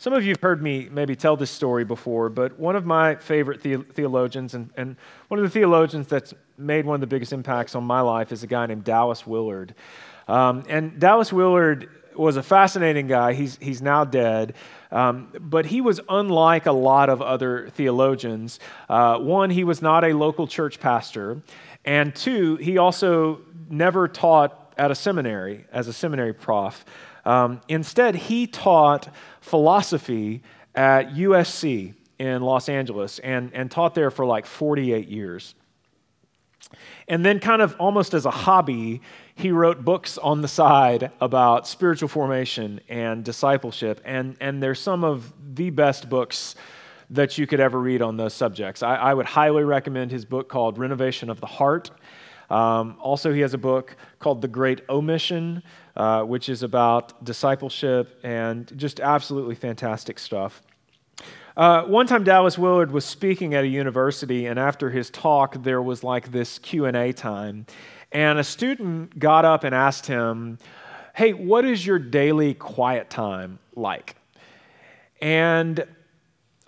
Some of you have heard me maybe tell this story before, but one of my favorite the- theologians, and, and one of the theologians that's made one of the biggest impacts on my life, is a guy named Dallas Willard. Um, and Dallas Willard was a fascinating guy. He's, he's now dead. Um, but he was unlike a lot of other theologians. Uh, one, he was not a local church pastor. And two, he also never taught at a seminary as a seminary prof. Um, instead, he taught philosophy at USC in Los Angeles and, and taught there for like 48 years. And then, kind of almost as a hobby, he wrote books on the side about spiritual formation and discipleship. And, and they're some of the best books that you could ever read on those subjects. I, I would highly recommend his book called Renovation of the Heart. Um, also, he has a book called The Great Omission, uh, which is about discipleship and just absolutely fantastic stuff. Uh, one time, Dallas Willard was speaking at a university, and after his talk, there was like this Q and A time, and a student got up and asked him, "Hey, what is your daily quiet time like?" And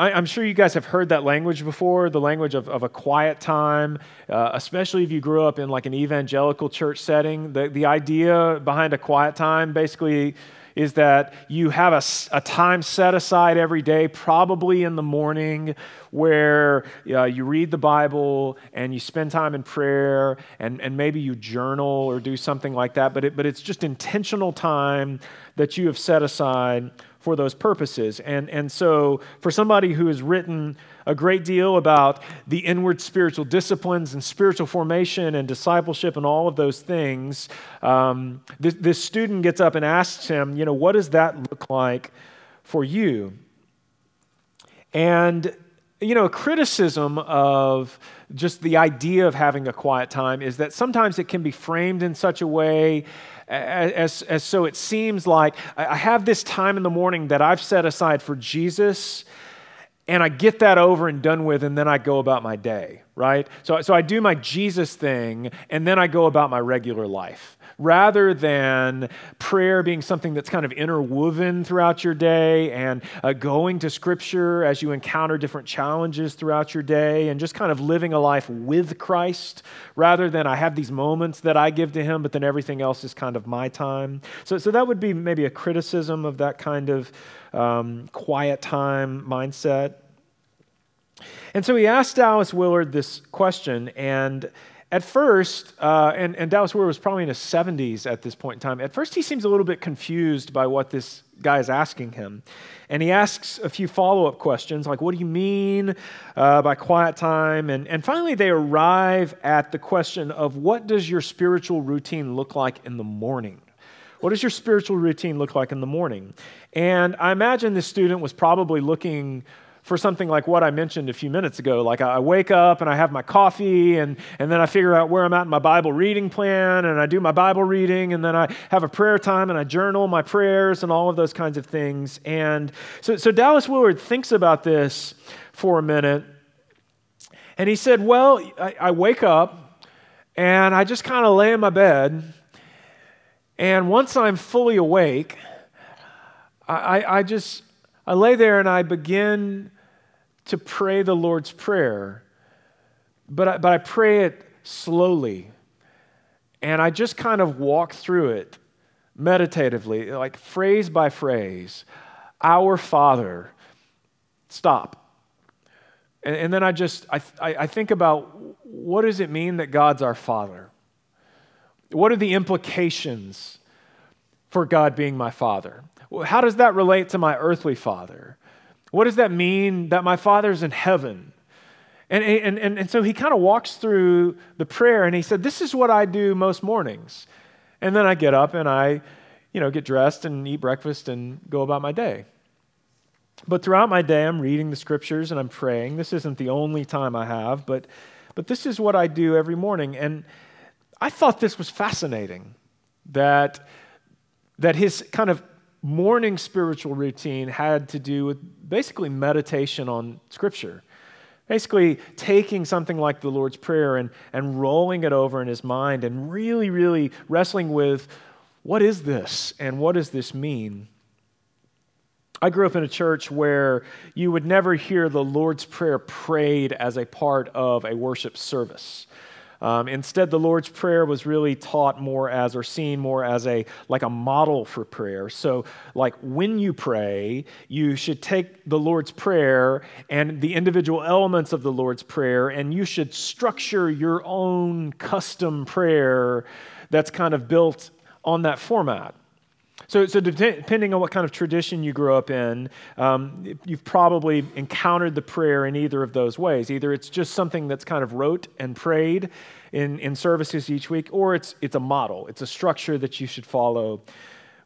I, am sure you guys have heard that language before the language of, of a quiet time, uh, especially if you grew up in like an evangelical church setting. The, the idea behind a quiet time basically is that you have a, a time set aside every day, probably in the morning, where uh, you read the Bible and you spend time in prayer and, and maybe you journal or do something like that. But, it, but it's just intentional time that you have set aside for those purposes. And, and so, for somebody who has written a great deal about the inward spiritual disciplines and spiritual formation and discipleship and all of those things, um, this, this student gets up and asks him, you know, what does that look like for you? And, you know, a criticism of just the idea of having a quiet time is that sometimes it can be framed in such a way as, as so it seems like I have this time in the morning that I've set aside for Jesus, and I get that over and done with, and then I go about my day, right? So, so I do my Jesus thing, and then I go about my regular life rather than prayer being something that's kind of interwoven throughout your day and uh, going to Scripture as you encounter different challenges throughout your day and just kind of living a life with Christ rather than I have these moments that I give to Him, but then everything else is kind of my time. So, so that would be maybe a criticism of that kind of um, quiet time mindset. And so he asked Dallas Willard this question, and at first, uh, and, and Dallas Willard was probably in his 70s at this point in time, at first he seems a little bit confused by what this guy is asking him. And he asks a few follow up questions like, What do you mean uh, by quiet time? And, and finally, they arrive at the question of what does your spiritual routine look like in the morning? What does your spiritual routine look like in the morning? And I imagine this student was probably looking for something like what I mentioned a few minutes ago. Like I wake up and I have my coffee, and, and then I figure out where I'm at in my Bible reading plan, and I do my Bible reading, and then I have a prayer time and I journal my prayers and all of those kinds of things. And so, so Dallas Willard thinks about this for a minute. And he said, Well, I, I wake up and I just kind of lay in my bed. And once I'm fully awake, I, I, I just I lay there and I begin to pray the Lord's Prayer, but I, but I pray it slowly. And I just kind of walk through it meditatively, like phrase by phrase. Our Father, stop. And, and then I just, I, I think about what does it mean that God's our Father? What are the implications for God being my Father? How does that relate to my earthly Father? What does that mean that my Father's in heaven? And, and, and, and so he kind of walks through the prayer and he said, This is what I do most mornings. And then I get up and I, you know, get dressed and eat breakfast and go about my day. But throughout my day, I'm reading the scriptures and I'm praying. This isn't the only time I have, but, but this is what I do every morning. And I thought this was fascinating that, that his kind of morning spiritual routine had to do with basically meditation on scripture. Basically, taking something like the Lord's Prayer and, and rolling it over in his mind and really, really wrestling with what is this and what does this mean? I grew up in a church where you would never hear the Lord's Prayer prayed as a part of a worship service. Um, instead, the Lord's Prayer was really taught more as, or seen more as a like a model for prayer. So, like when you pray, you should take the Lord's Prayer and the individual elements of the Lord's Prayer, and you should structure your own custom prayer that's kind of built on that format. So, so depending on what kind of tradition you grew up in, um, you've probably encountered the prayer in either of those ways. Either it's just something that's kind of rote and prayed in, in services each week, or it's, it's a model, it's a structure that you should follow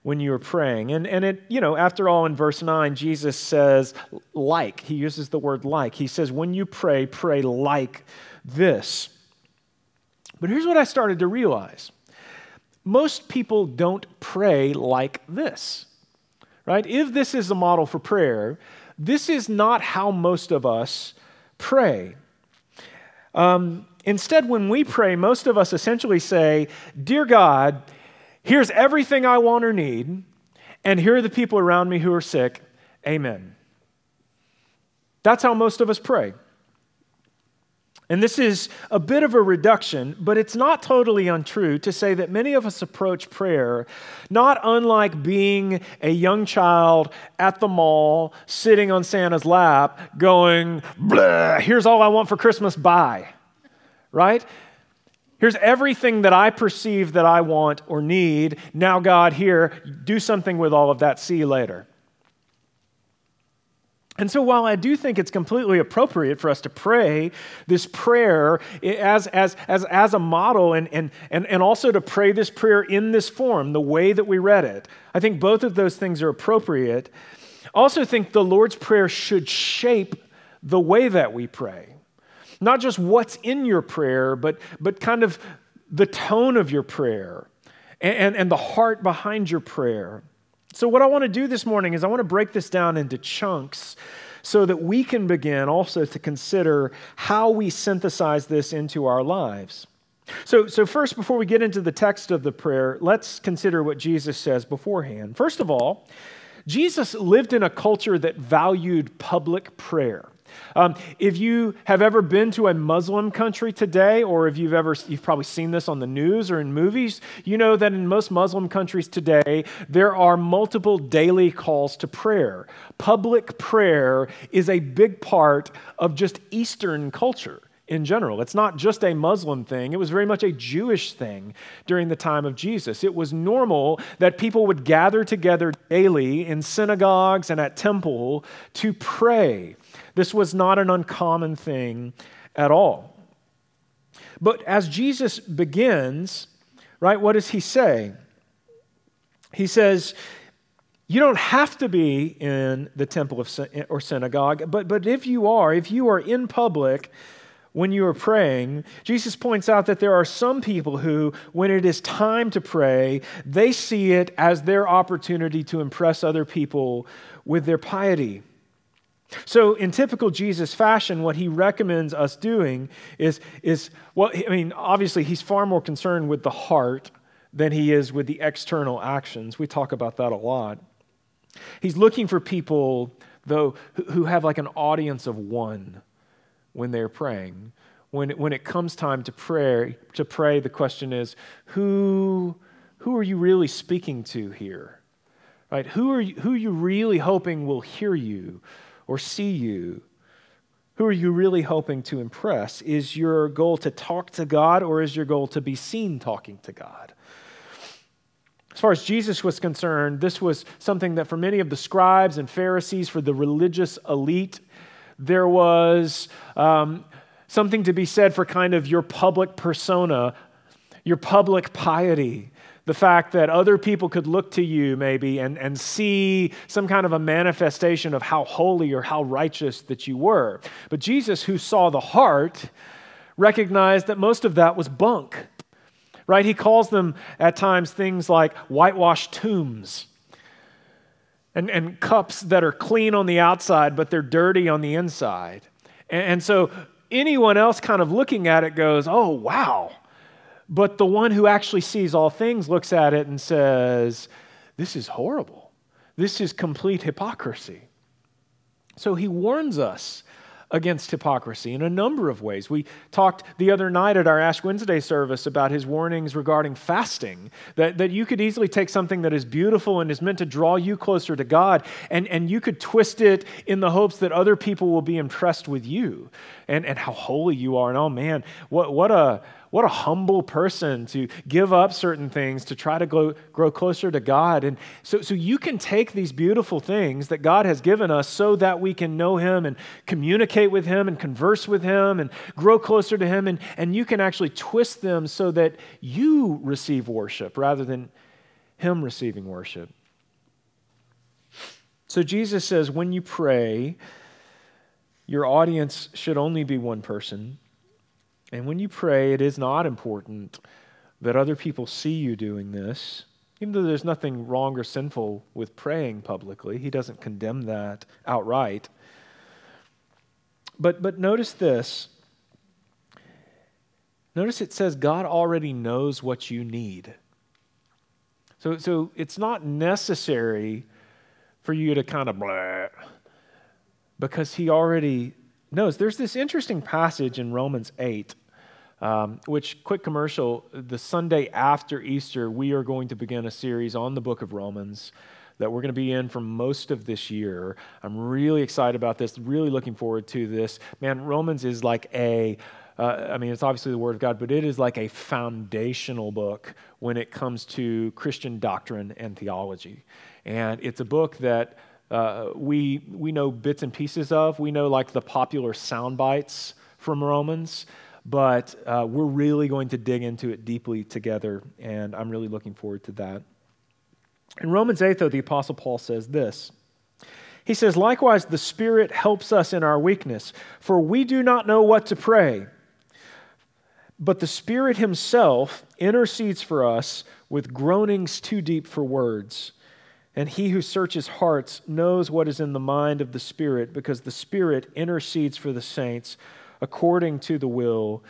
when you are praying. And, and it, you know, after all, in verse 9, Jesus says, like. He uses the word like. He says, when you pray, pray like this. But here's what I started to realize most people don't pray like this, right? If this is a model for prayer, this is not how most of us pray. Um, instead, when we pray, most of us essentially say, Dear God, here's everything I want or need, and here are the people around me who are sick. Amen. That's how most of us pray. And this is a bit of a reduction, but it's not totally untrue to say that many of us approach prayer not unlike being a young child at the mall, sitting on Santa's lap, going, here's all I want for Christmas, bye. Right? Here's everything that I perceive that I want or need. Now, God, here, do something with all of that. See you later. And so, while I do think it's completely appropriate for us to pray this prayer as, as, as, as a model and, and, and, and also to pray this prayer in this form, the way that we read it, I think both of those things are appropriate. Also think the Lord's Prayer should shape the way that we pray. Not just what's in your prayer, but, but kind of the tone of your prayer and, and, and the heart behind your prayer. So, what I want to do this morning is I want to break this down into chunks so that we can begin also to consider how we synthesize this into our lives. So, so, first, before we get into the text of the prayer, let's consider what Jesus says beforehand. First of all, Jesus lived in a culture that valued public prayer. Um, if you have ever been to a Muslim country today, or if you've ever, you've probably seen this on the news or in movies, you know that in most Muslim countries today, there are multiple daily calls to prayer. Public prayer is a big part of just Eastern culture in general. It's not just a Muslim thing, it was very much a Jewish thing during the time of Jesus. It was normal that people would gather together daily in synagogues and at temple to pray. This was not an uncommon thing at all. But as Jesus begins, right, what does he say? He says, you don't have to be in the temple of, or synagogue, but, but if you are, if you are in public when you are praying, Jesus points out that there are some people who, when it is time to pray, they see it as their opportunity to impress other people with their piety. So, in typical Jesus fashion, what he recommends us doing is, is well, I mean, obviously, he's far more concerned with the heart than he is with the external actions. We talk about that a lot. He's looking for people, though, who have like an audience of one when they're praying. When, when it comes time to pray, to pray, the question is, who, who are you really speaking to here? Right? Who are you, who are you really hoping will hear you? Or see you? Who are you really hoping to impress? Is your goal to talk to God or is your goal to be seen talking to God? As far as Jesus was concerned, this was something that for many of the scribes and Pharisees, for the religious elite, there was um, something to be said for kind of your public persona, your public piety the fact that other people could look to you maybe and, and see some kind of a manifestation of how holy or how righteous that you were. But Jesus, who saw the heart, recognized that most of that was bunk, right? He calls them at times things like whitewashed tombs. And, and cups that are clean on the outside, but they're dirty on the inside. And, and so anyone else kind of looking at it goes, oh, wow, but the one who actually sees all things looks at it and says, This is horrible. This is complete hypocrisy. So he warns us against hypocrisy in a number of ways. We talked the other night at our Ash Wednesday service about his warnings regarding fasting, that, that you could easily take something that is beautiful and is meant to draw you closer to God, and, and you could twist it in the hopes that other people will be impressed with you and, and how holy you are. And oh man, what, what a what a humble person to give up certain things to try to grow, grow closer to God. And so, so you can take these beautiful things that God has given us so that we can know Him and communicate with Him and converse with Him and grow closer to Him. And, and you can actually twist them so that you receive worship rather than Him receiving worship. So Jesus says, when you pray, your audience should only be one person. And when you pray, it is not important that other people see you doing this. Even though there's nothing wrong or sinful with praying publicly, he doesn't condemn that outright. But, but notice this. Notice it says God already knows what you need. So, so it's not necessary for you to kind of blah, because he already knows. There's this interesting passage in Romans 8, um, which, quick commercial, the Sunday after Easter, we are going to begin a series on the book of Romans that we're going to be in for most of this year. I'm really excited about this, really looking forward to this. Man, Romans is like a uh, I mean, it's obviously the Word of God, but it is like a foundational book when it comes to Christian doctrine and theology. And it's a book that uh, we, we know bits and pieces of. We know like the popular sound bites from Romans, but uh, we're really going to dig into it deeply together, and I'm really looking forward to that. In Romans 8, though, the Apostle Paul says this. He says, Likewise, the Spirit helps us in our weakness, for we do not know what to pray. But the Spirit Himself intercedes for us with groanings too deep for words. And he who searches hearts knows what is in the mind of the Spirit, because the Spirit intercedes for the saints according to the will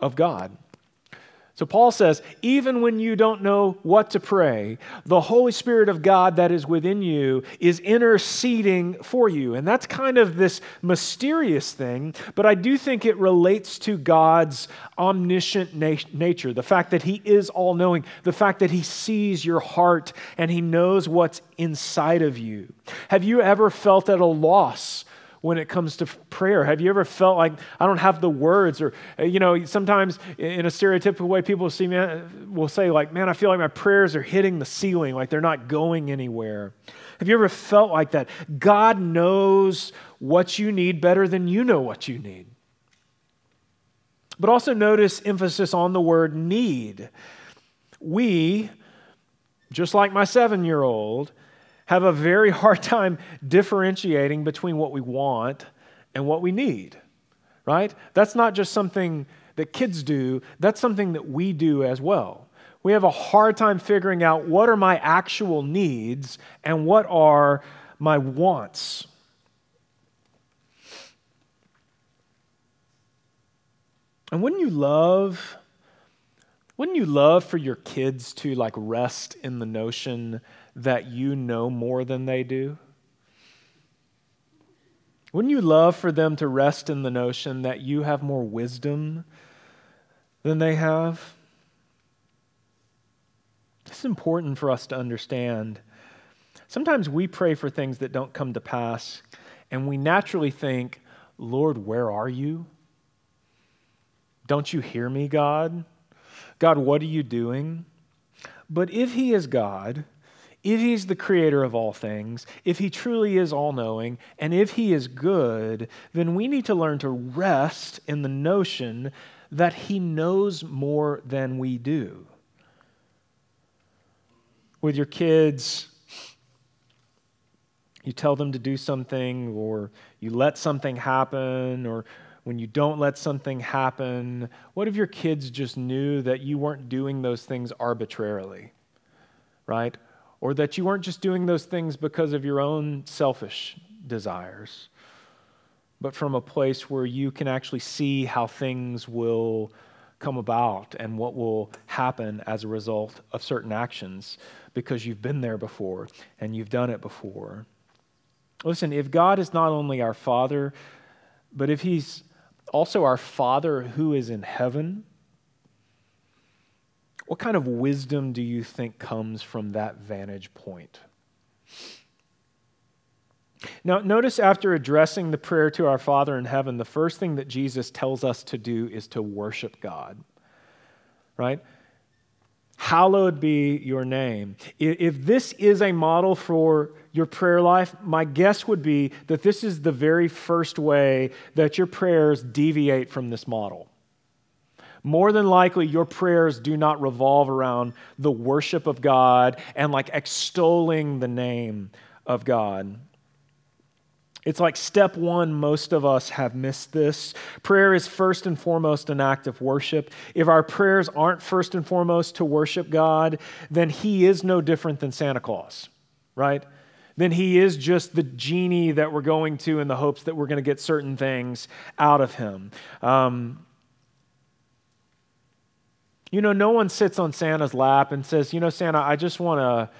of God. So Paul says, even when you don't know what to pray, the Holy Spirit of God that is within you is interceding for you. And that's kind of this mysterious thing, but I do think it relates to God's omniscient na- nature, the fact that He is all knowing, the fact that He sees your heart and He knows what's inside of you. Have you ever felt at a loss? When it comes to prayer? Have you ever felt like I don't have the words? Or, uh, you know, sometimes in a stereotypical way, people see, man, will say, like, man, I feel like my prayers are hitting the ceiling, like they're not going anywhere. Have you ever felt like that? God knows what you need better than you know what you need. But also notice emphasis on the word need. We, just like my seven year old, have a very hard time differentiating between what we want and what we need, right? That's not just something that kids do, that's something that we do as well. We have a hard time figuring out what are my actual needs and what are my wants. And wouldn't you love wouldn't you love for your kids to like rest in the notion that you know more than they do? Wouldn't you love for them to rest in the notion that you have more wisdom than they have? It's important for us to understand. Sometimes we pray for things that don't come to pass, and we naturally think, Lord, where are you? Don't you hear me, God? God, what are you doing? But if He is God, if He's the creator of all things, if He truly is all knowing, and if He is good, then we need to learn to rest in the notion that He knows more than we do. With your kids, you tell them to do something, or you let something happen, or when you don't let something happen? What if your kids just knew that you weren't doing those things arbitrarily, right? Or that you weren't just doing those things because of your own selfish desires, but from a place where you can actually see how things will come about and what will happen as a result of certain actions because you've been there before and you've done it before. Listen, if God is not only our Father, but if He's also our Father who is in heaven. What kind of wisdom do you think comes from that vantage point? Now, notice after addressing the prayer to our Father in heaven, the first thing that Jesus tells us to do is to worship God, right? Hallowed be your name. If this is a model for your prayer life, my guess would be that this is the very first way that your prayers deviate from this model. More than likely, your prayers do not revolve around the worship of God and like extolling the name of God. It's like step one, most of us have missed this. Prayer is first and foremost an act of worship. If our prayers aren't first and foremost to worship God, then He is no different than Santa Claus, right? Then He is just the genie that we're going to in the hopes that we're going to get certain things out of Him. Um, you know, no one sits on Santa's lap and says, You know, Santa, I just want to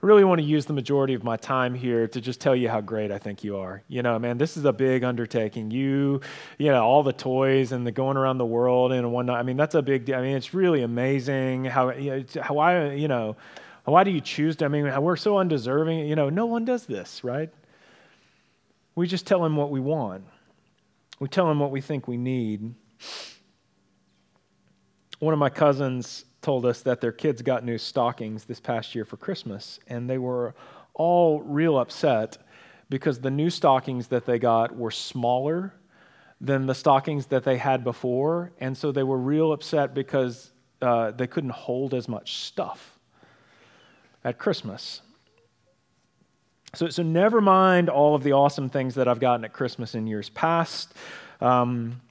really want to use the majority of my time here to just tell you how great I think you are. You know, man, this is a big undertaking. You, you know, all the toys and the going around the world and whatnot. I mean, that's a big. deal. I mean, it's really amazing how you know, how I you know why do you choose to? I mean, we're so undeserving. You know, no one does this, right? We just tell him what we want. We tell him what we think we need. One of my cousins told us that their kids got new stockings this past year for Christmas, and they were all real upset because the new stockings that they got were smaller than the stockings that they had before, and so they were real upset because uh, they couldn't hold as much stuff at Christmas. So, so never mind all of the awesome things that I've gotten at Christmas in years past. Um,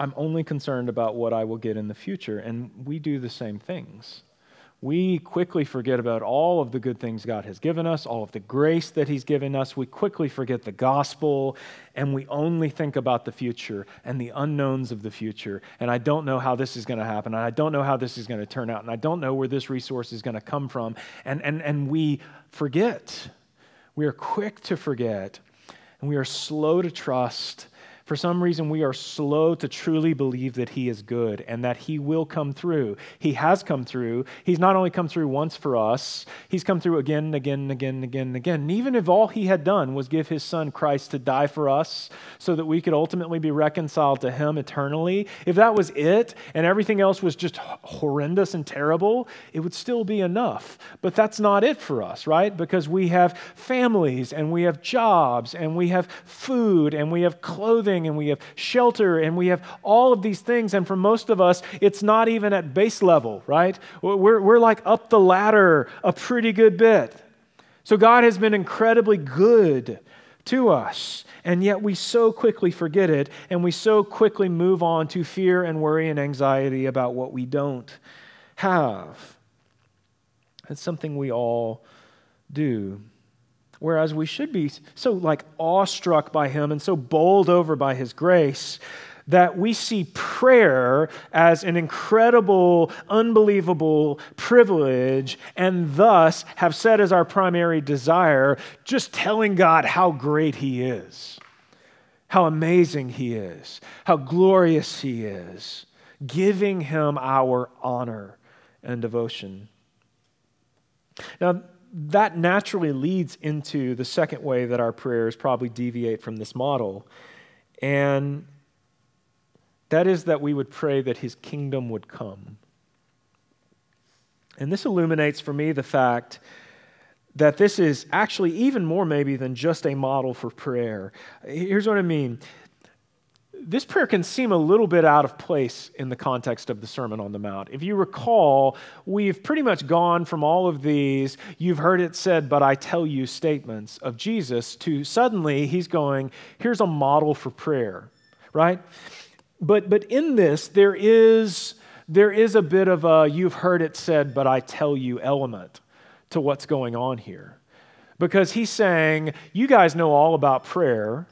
I'm only concerned about what I will get in the future. And we do the same things. We quickly forget about all of the good things God has given us, all of the grace that He's given us. We quickly forget the gospel, and we only think about the future and the unknowns of the future. And I don't know how this is going to happen, and I don't know how this is going to turn out, and I don't know where this resource is going to come from. And, and, and we forget. We are quick to forget, and we are slow to trust for some reason, we are slow to truly believe that He is good and that He will come through. He has come through. He's not only come through once for us, He's come through again and again and again and again and again. And even if all He had done was give His Son Christ to die for us so that we could ultimately be reconciled to Him eternally, if that was it and everything else was just horrendous and terrible, it would still be enough. But that's not it for us, right? Because we have families and we have jobs and we have food and we have clothing and we have shelter and we have all of these things. And for most of us, it's not even at base level, right? We're, we're like up the ladder a pretty good bit. So God has been incredibly good to us. And yet we so quickly forget it and we so quickly move on to fear and worry and anxiety about what we don't have. It's something we all do. Whereas we should be so like awestruck by him and so bowled over by his grace that we see prayer as an incredible, unbelievable privilege, and thus have set as our primary desire just telling God how great He is, how amazing He is, how glorious He is, giving Him our honor and devotion. Now, that naturally leads into the second way that our prayers probably deviate from this model. And that is that we would pray that his kingdom would come. And this illuminates for me the fact that this is actually even more maybe than just a model for prayer. Here's what I mean this prayer can seem a little bit out of place in the context of the Sermon on the Mount. If you recall, we've pretty much gone from all of these, you've heard it said, but I tell you statements of Jesus, to suddenly he's going, here's a model for prayer, right? But, but in this, there is, there is a bit of a you've heard it said, but I tell you element to what's going on here. Because he's saying, you guys know all about prayer.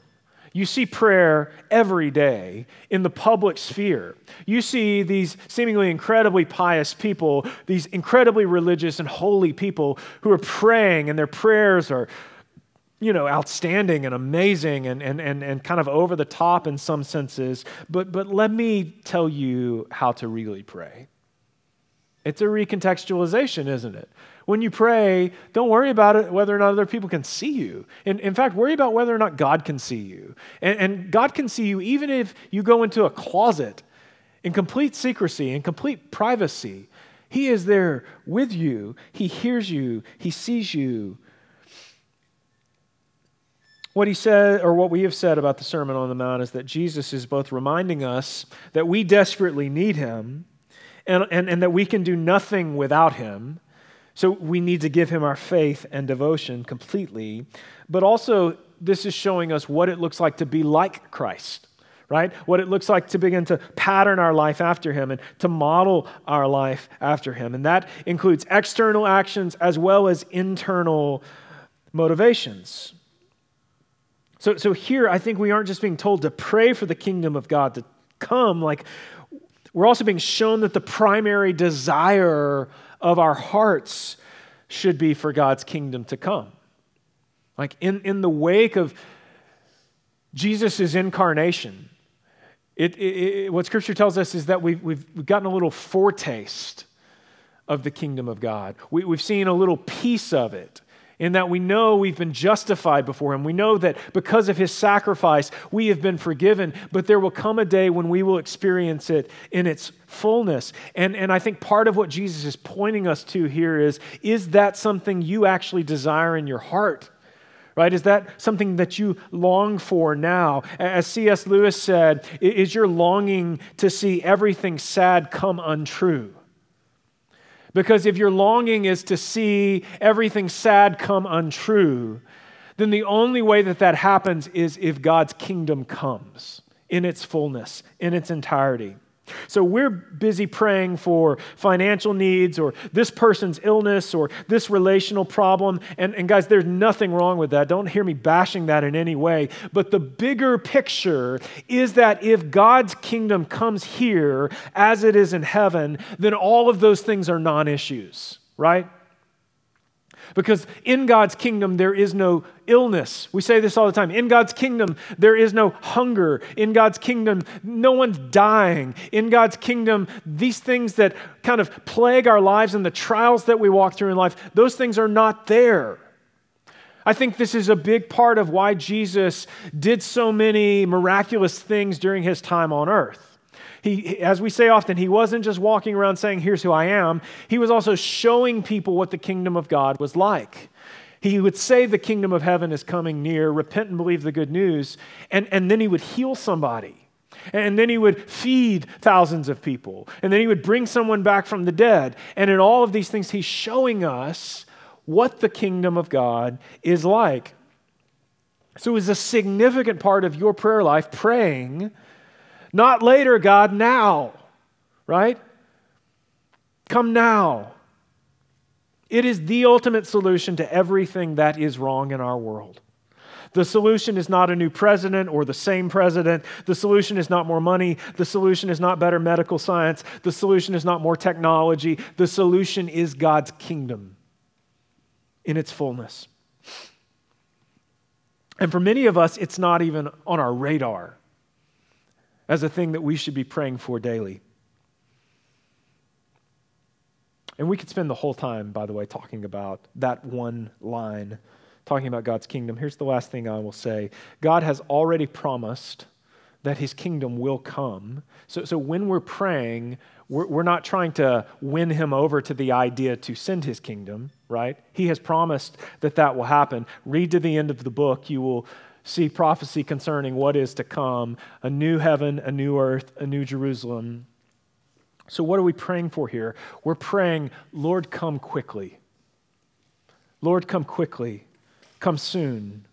You see prayer every day in the public sphere. You see these seemingly incredibly pious people, these incredibly religious and holy people who are praying, and their prayers are you know, outstanding and amazing and, and, and, and kind of over the top in some senses. But, but let me tell you how to really pray. It's a recontextualization, isn't it? When you pray, don't worry about it whether or not other people can see you. In, in fact, worry about whether or not God can see you. And, and God can see you even if you go into a closet in complete secrecy, in complete privacy. He is there with you, He hears you, He sees you what he said, or what we have said about the Sermon on the Mount, is that Jesus is both reminding us that we desperately need him and, and, and that we can do nothing without him. So we need to give him our faith and devotion completely. But also, this is showing us what it looks like to be like Christ, right? What it looks like to begin to pattern our life after him and to model our life after him. And that includes external actions as well as internal motivations. So, so here, I think we aren't just being told to pray for the kingdom of God to come, like, we're also being shown that the primary desire of our hearts should be for God's kingdom to come. Like, in, in the wake of Jesus' incarnation, it, it, it, what Scripture tells us is that we've, we've, gotten a little foretaste of the kingdom of God. We, we've seen a little piece of it in that we know we've been justified before Him. We know that because of His sacrifice, we have been forgiven, but there will come a day when we will experience it in its fullness. And, and I think part of what Jesus is pointing us to here is is that something you actually desire in your heart? Right? Is that something that you long for now? As C.S. Lewis said, is your longing to see everything sad come untrue? Because if your longing is to see everything sad come untrue, then the only way that that happens is if God's kingdom comes in its fullness, in its entirety. So we're busy praying for financial needs or this person's illness or this relational problem. And, and guys, there's nothing wrong with that. Don't hear me bashing that in any way. But the bigger picture is that if God's kingdom comes here as it is in heaven, then all of those things are non issues, right? Because in God's kingdom, there is no illness. We say this all the time. In God's kingdom, there is no hunger. In God's kingdom, no one's dying. In God's kingdom, these things that kind of plague our lives and the trials that we walk through in life, those things are not there. I think this is a big part of why Jesus did so many miraculous things during his time on earth. He, as we say often, he wasn't just walking around saying, Here's who I am. He was also showing people what the kingdom of God was like. He would say, The kingdom of heaven is coming near, repent and believe the good news, and, and then he would heal somebody. And then he would feed thousands of people. And then he would bring someone back from the dead. And in all of these things, he's showing us what the kingdom of God is like. So, it's a significant part of your prayer life praying not later, God, now, right? Come now. It is the ultimate solution to everything that is wrong in our world. The solution is not a new president or the same president. The solution is not more money. The solution is not better medical science. The solution is not more technology. The solution is God's kingdom in its fullness. And for many of us, it's not even on our radar as a thing that we should be praying for daily. And we could spend the whole time, by the way, talking about that one line, talking about God's kingdom. Here's the last thing I will say God has already promised that his kingdom will come. So, so when we're praying, we're, we're not trying to win him over to the idea to send his kingdom, right? He has promised that that will happen. Read to the end of the book, you will see prophecy concerning what is to come a new heaven, a new earth, a new Jerusalem. So, what are we praying for here? We're praying, Lord, come quickly. Lord, come quickly. Come soon.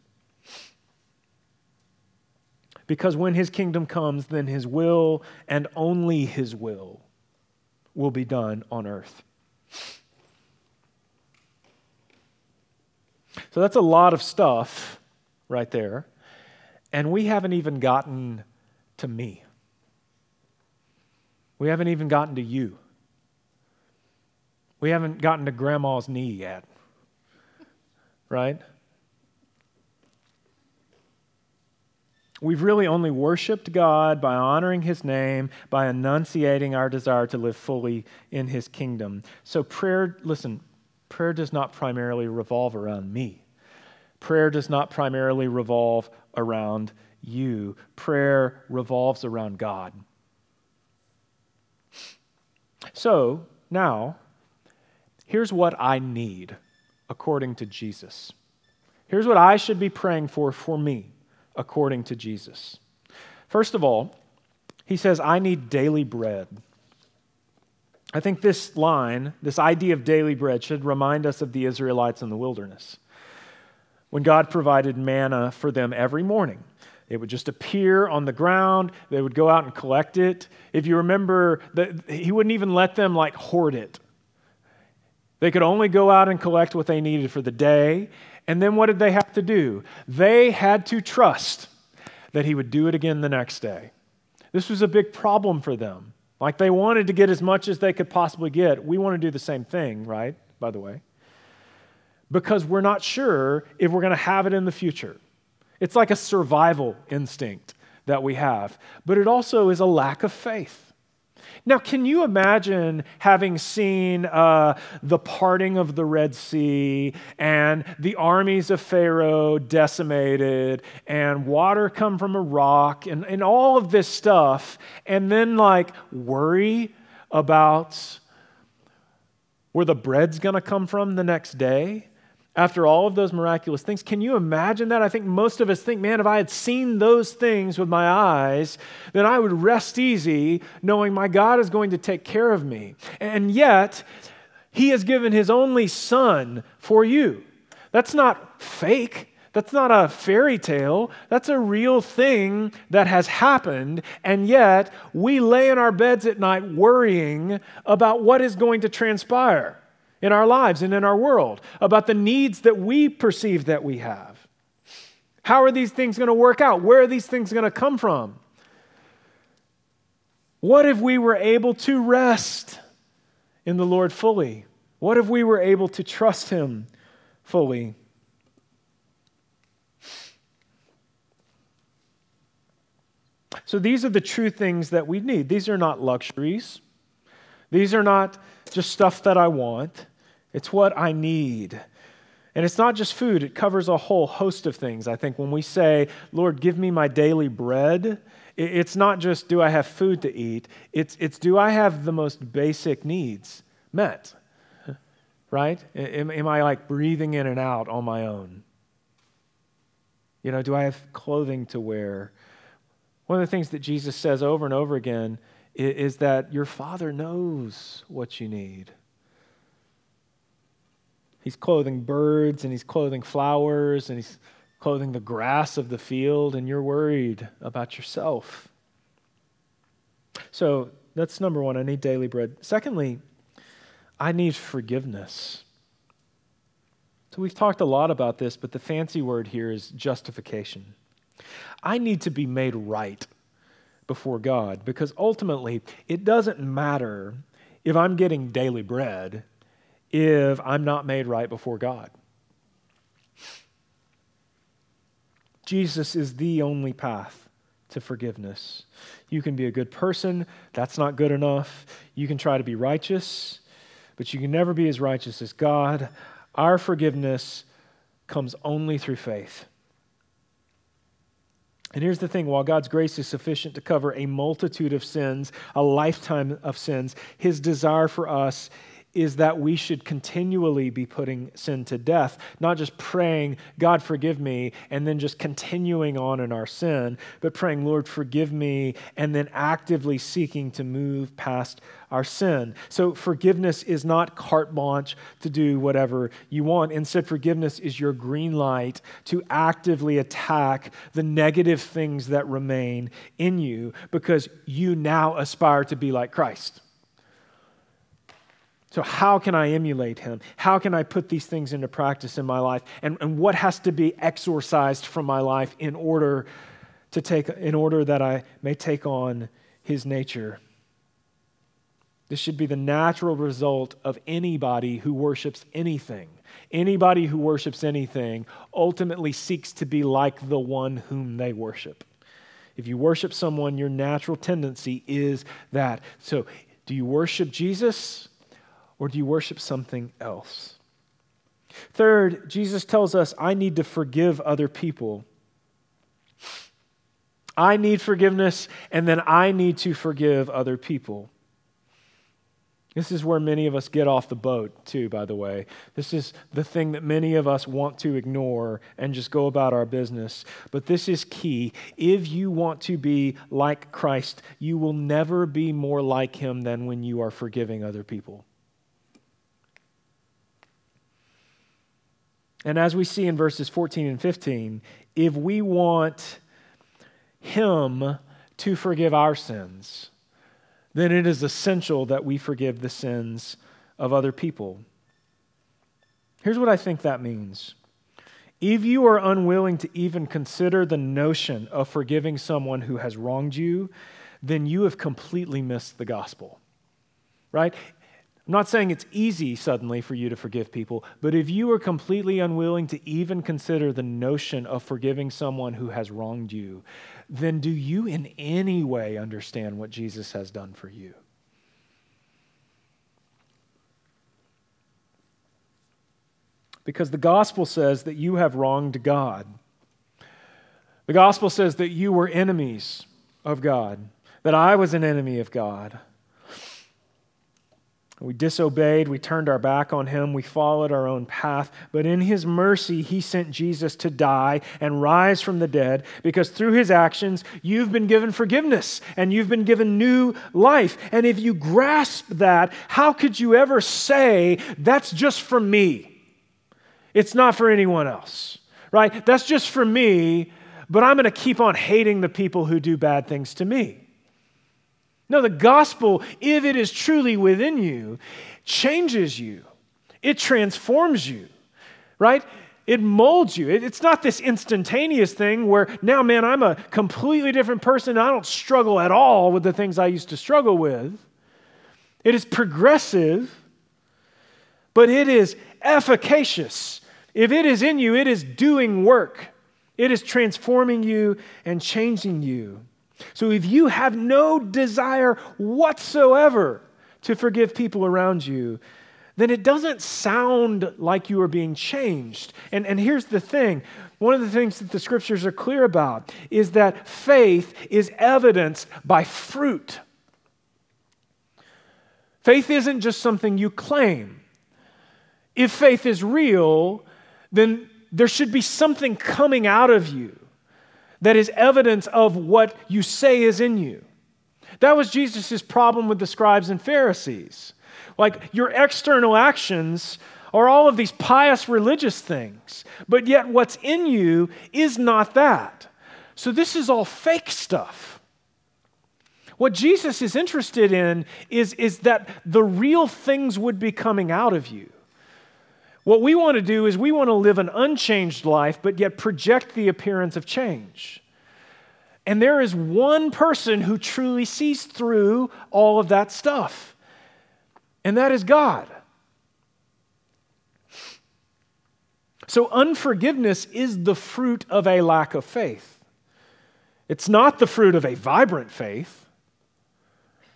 Because when his kingdom comes, then his will and only his will will be done on earth. So that's a lot of stuff right there. And we haven't even gotten to me. We haven't even gotten to you. We haven't gotten to grandma's knee yet. Right? We've really only worshiped God by honoring His name, by enunciating our desire to live fully in His kingdom. So, prayer, listen, prayer does not primarily revolve around me. Prayer does not primarily revolve around you. Prayer revolves around God. So, now, here's what I need according to Jesus. Here's what I should be praying for for me according to Jesus. First of all, he says, I need daily bread. I think this line, this idea of daily bread, should remind us of the Israelites in the wilderness. When God provided manna for them every morning, it would just appear on the ground. They would go out and collect it. If you remember, that he wouldn't even let them like hoard it. They could only go out and collect what they needed for the day. And then what did they have to do? They had to trust that he would do it again the next day. This was a big problem for them. Like they wanted to get as much as they could possibly get. We want to do the same thing, right? By the way. Because we're not sure if we're going to have it in the future. It's like a survival instinct that we have, but it also is a lack of faith. Now, can you imagine having seen uh, the parting of the Red Sea and the armies of Pharaoh decimated and water come from a rock and, and all of this stuff, and then like worry about where the bread's gonna come from the next day? After all of those miraculous things. Can you imagine that? I think most of us think, man, if I had seen those things with my eyes, then I would rest easy knowing my God is going to take care of me. And yet, He has given His only Son for you. That's not fake. That's not a fairy tale. That's a real thing that has happened. And yet, we lay in our beds at night worrying about what is going to transpire in our lives and in our world, about the needs that we perceive that we have. How are these things going to work out? Where are these things going to come from? What if we were able to rest in the Lord fully? What if we were able to trust Him fully? So, these are the true things that we need. These are not luxuries. These are not just stuff that I want, it's what I need. And it's not just food, it covers a whole host of things. I think when we say, Lord, give me my daily bread, it's not just do I have food to eat, it's, it's do I have the most basic needs met? Right? Am, am I like breathing in and out on my own? You know, do I have clothing to wear? One of the things that Jesus says over and over again is that your Father knows what you need. He's clothing birds and he's clothing flowers and he's clothing the grass of the field, and you're worried about yourself. So that's number one. I need daily bread. Secondly, I need forgiveness. So we've talked a lot about this, but the fancy word here is justification. I need to be made right before God because ultimately it doesn't matter if I'm getting daily bread if I'm not made right before God. Jesus is the only path to forgiveness. You can be a good person, that's not good enough. You can try to be righteous, but you can never be as righteous as God. Our forgiveness comes only through faith. And here's the thing while God's grace is sufficient to cover a multitude of sins, a lifetime of sins, his desire for us is that we should continually be putting sin to death, not just praying, God, forgive me, and then just continuing on in our sin, but praying, Lord, forgive me, and then actively seeking to move past our sin. So forgiveness is not carte blanche to do whatever you want. Instead, forgiveness is your green light to actively attack the negative things that remain in you because you now aspire to be like Christ. So, how can I emulate him? How can I put these things into practice in my life? And, and what has to be exorcised from my life in order to take in order that I may take on his nature? This should be the natural result of anybody who worships anything. Anybody who worships anything ultimately seeks to be like the one whom they worship. If you worship someone, your natural tendency is that. So, do you worship Jesus? Or do you worship something else? Third, Jesus tells us, I need to forgive other people. I need forgiveness, and then I need to forgive other people. This is where many of us get off the boat, too, by the way. This is the thing that many of us want to ignore and just go about our business. But this is key. If you want to be like Christ, you will never be more like him than when you are forgiving other people. And as we see in verses 14 and 15, if we want Him to forgive our sins, then it is essential that we forgive the sins of other people. Here's what I think that means. If you are unwilling to even consider the notion of forgiving someone who has wronged you, then you have completely missed the gospel. Right? I'm not saying it's easy suddenly for you to forgive people, but if you are completely unwilling to even consider the notion of forgiving someone who has wronged you, then do you in any way understand what Jesus has done for you? Because the gospel says that you have wronged God. The gospel says that you were enemies of God, that I was an enemy of God. We disobeyed, we turned our back on him, we followed our own path. But in his mercy, he sent Jesus to die and rise from the dead because through his actions, you've been given forgiveness and you've been given new life. And if you grasp that, how could you ever say, that's just for me? It's not for anyone else, right? That's just for me, but I'm going to keep on hating the people who do bad things to me. No, the gospel, if it is truly within you, changes you, it transforms you, right? It molds you. It's not this instantaneous thing where now, man, I'm a completely different person. I don't struggle at all with the things I used to struggle with. It is progressive, but it is efficacious. If it is in you, it is doing work, it is transforming you and changing you. So if you have no desire whatsoever to forgive people around you, then it doesn't sound like you are being changed. And, and here's the thing one of the things that the scriptures are clear about is that faith is evidenced by fruit. Faith isn't just something you claim. If faith is real, then there should be something coming out of you that is evidence of what you say is in you. That was Jesus' problem with the scribes and Pharisees. Like your external actions are all of these pious religious things, but yet what's in you is not that. So this is all fake stuff. What Jesus is interested in is, is that the real things would be coming out of you. What we want to do is we want to live an unchanged life, but yet project the appearance of change. And there is one person who truly sees through all of that stuff, and that is God. So, unforgiveness is the fruit of a lack of faith. It's not the fruit of a vibrant faith,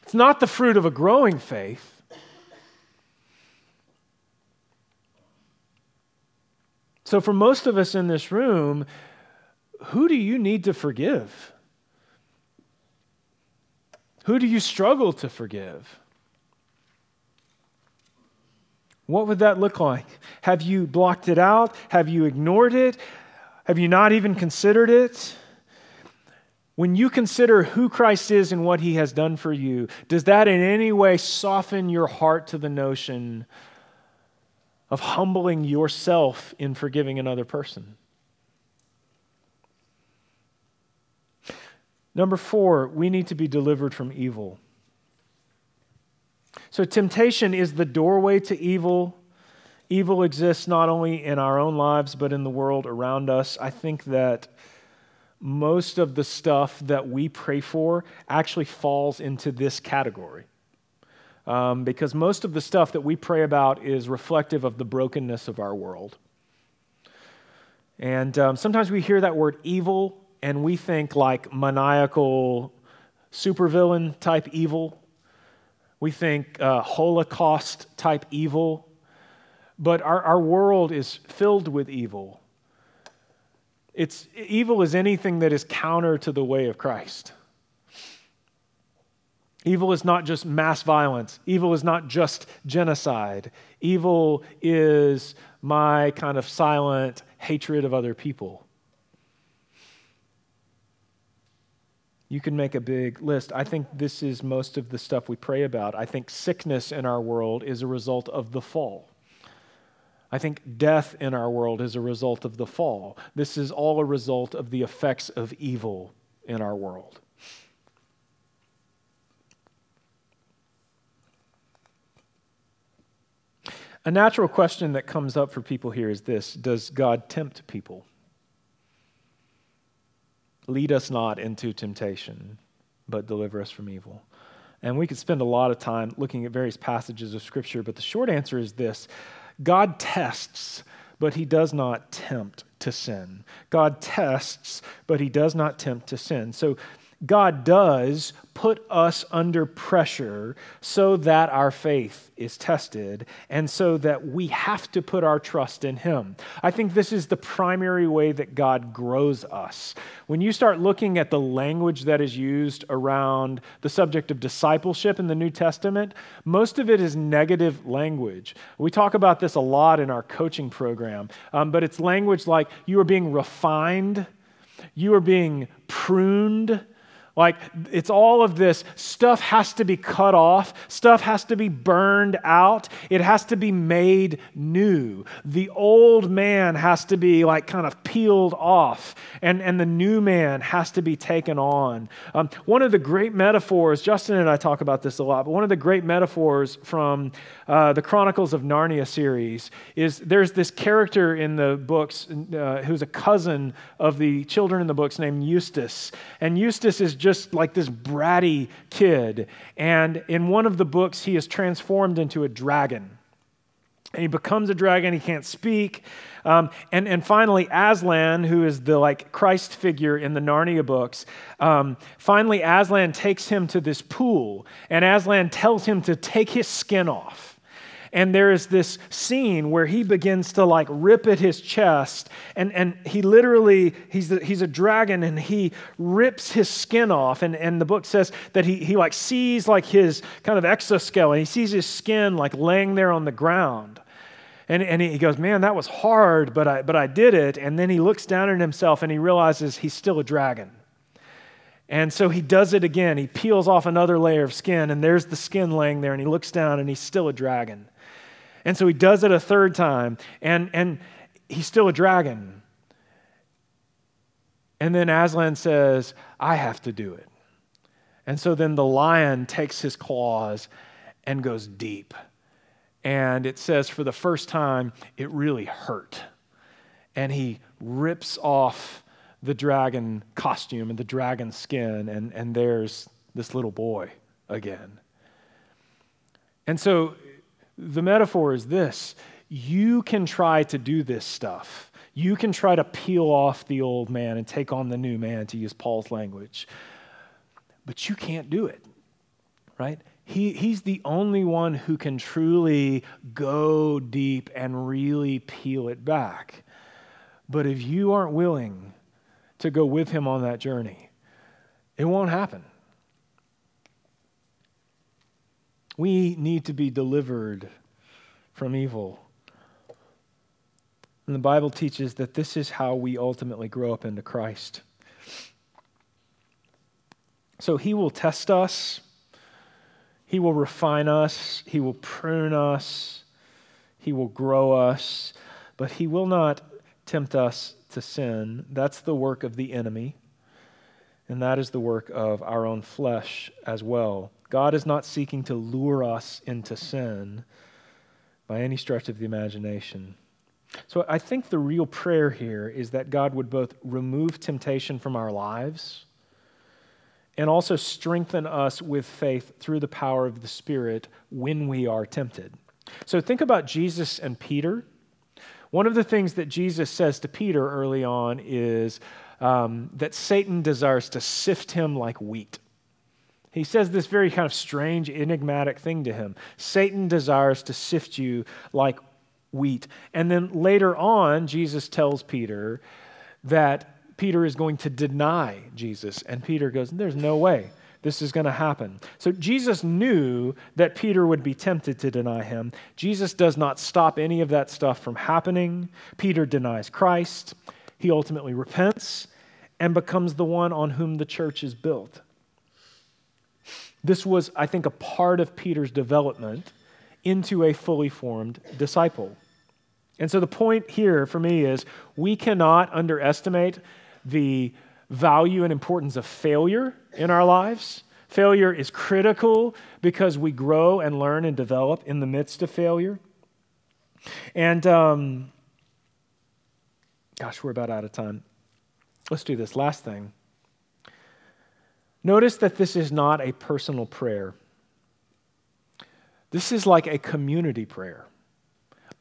it's not the fruit of a growing faith. So, for most of us in this room, who do you need to forgive? Who do you struggle to forgive? What would that look like? Have you blocked it out? Have you ignored it? Have you not even considered it? When you consider who Christ is and what he has done for you, does that in any way soften your heart to the notion of humbling yourself in forgiving another person? Number four, we need to be delivered from evil. So, temptation is the doorway to evil. Evil exists not only in our own lives, but in the world around us. I think that most of the stuff that we pray for actually falls into this category. Um, because most of the stuff that we pray about is reflective of the brokenness of our world. And um, sometimes we hear that word evil and we think like maniacal supervillain type evil. We think uh, Holocaust type evil. But our, our world is filled with evil. It's, evil is anything that is counter to the way of Christ. Evil is not just mass violence. Evil is not just genocide. Evil is my kind of silent hatred of other people. You can make a big list. I think this is most of the stuff we pray about. I think sickness in our world is a result of the fall. I think death in our world is a result of the fall. This is all a result of the effects of evil in our world. A natural question that comes up for people here is this Does God tempt people? Lead us not into temptation, but deliver us from evil. And we could spend a lot of time looking at various passages of Scripture, but the short answer is this God tests, but he does not tempt to sin. God tests, but he does not tempt to sin. So God does put us under pressure so that our faith is tested and so that we have to put our trust in Him. I think this is the primary way that God grows us. When you start looking at the language that is used around the subject of discipleship in the New Testament, most of it is negative language. We talk about this a lot in our coaching program, um, but it's language like you are being refined, you are being pruned like, it's all of this. Stuff has to be cut off, stuff has to be burned out, it has to be made new. The old man has to be, like, kind of peeled off, and, and the new man has to be taken on. Um, one of the great metaphors, Justin and I talk about this a lot, but one of the great metaphors from uh, the Chronicles of Narnia series is there's this character in the books uh, who's a cousin of the children in the books named Eustace. And Eustace is just like this bratty kid. And in one of the books, he is transformed into a dragon. And he becomes a dragon, he can't speak. Um, and, and finally, Aslan, who is the like Christ figure in the Narnia books, um, finally, Aslan takes him to this pool, and Aslan tells him to take his skin off. And there is this scene where he begins to like rip at his chest, and, and he literally, he's, the, he's a dragon, and he rips his skin off. And, and the book says that he, he like sees like his kind of exoskeleton, he sees his skin like laying there on the ground. And, and he goes, Man, that was hard, but I, but I did it. And then he looks down at himself and he realizes he's still a dragon. And so he does it again. He peels off another layer of skin, and there's the skin laying there, and he looks down and he's still a dragon. And so he does it a third time, and, and he's still a dragon. And then Aslan says, I have to do it. And so then the lion takes his claws and goes deep And it says, for the first time, it really hurt. And he rips off the dragon costume and the dragon skin, and, and there's this little boy again. And so the metaphor is this you can try to do this stuff. You can try to peel off the old man and take on the new man, to use Paul's language. But you can't do it, right? He, he's the only one who can truly go deep and really peel it back. But if you aren't willing to go with him on that journey. It won't happen. We need to be delivered from evil. And the Bible teaches that this is how we ultimately grow up into Christ. So he will test us, he will refine us, he will prune us, he will grow us, but he will not tempt us to sin. That's the work of the enemy, and that is the work of our own flesh as well. God is not seeking to lure us into sin by any stretch of the imagination. So I think the real prayer here is that God would both remove temptation from our lives and also strengthen us with faith through the power of the Spirit when we are tempted. So think about Jesus and Peter. One of the things that Jesus says to Peter early on is um, that Satan desires to sift him like wheat. He says this very kind of strange, enigmatic thing to him Satan desires to sift you like wheat. And then later on, Jesus tells Peter that Peter is going to deny Jesus. And Peter goes, There's no way this is going to happen. So Jesus knew that Peter would be tempted to deny him. Jesus does not stop any of that stuff from happening. Peter denies Christ. He ultimately repents and becomes the one on whom the church is built. This was, I think, a part of Peter's development into a fully formed disciple. And so the point here for me is we cannot underestimate the value and importance of failure in our lives. Failure is critical because we grow and learn and develop in the midst of failure. And um, gosh, we're about out of time. Let's do this last thing. Notice that this is not a personal prayer. This is like a community prayer.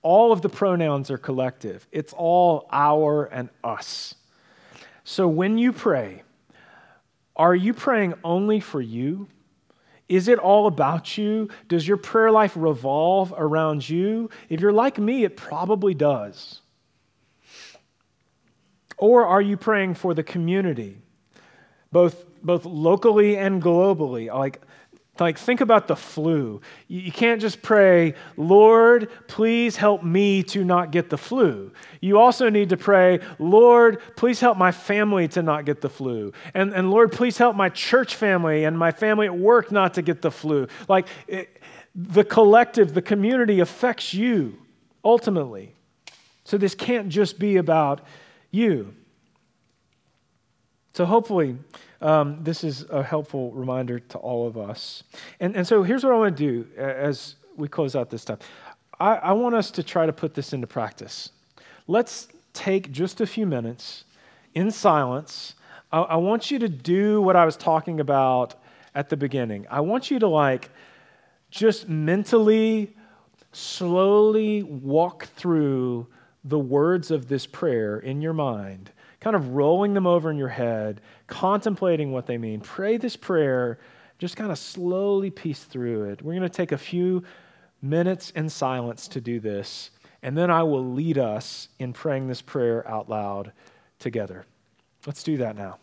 All of the pronouns are collective. It's all our and us. So when you pray, are you praying only for you? Is it all about you? Does your prayer life revolve around you? If you're like me, it probably does. Or are you praying for the community, both, both locally and globally? Like, like, think about the flu. You can't just pray, Lord, please help me to not get the flu. You also need to pray, Lord, please help my family to not get the flu. And, and Lord, please help my church family and my family at work not to get the flu. Like, it, the collective, the community affects you ultimately. So, this can't just be about you. So, hopefully, um, this is a helpful reminder to all of us. And, and so here's what I want to do as we close out this time. I, I want us to try to put this into practice. Let's take just a few minutes in silence. I, I want you to do what I was talking about at the beginning. I want you to like just mentally, slowly walk through the words of this prayer in your mind kind of rolling them over in your head, contemplating what they mean. Pray this prayer, just kind of slowly piece through it. We're going to take a few minutes in silence to do this, and then I will lead us in praying this prayer out loud together. Let's do that now.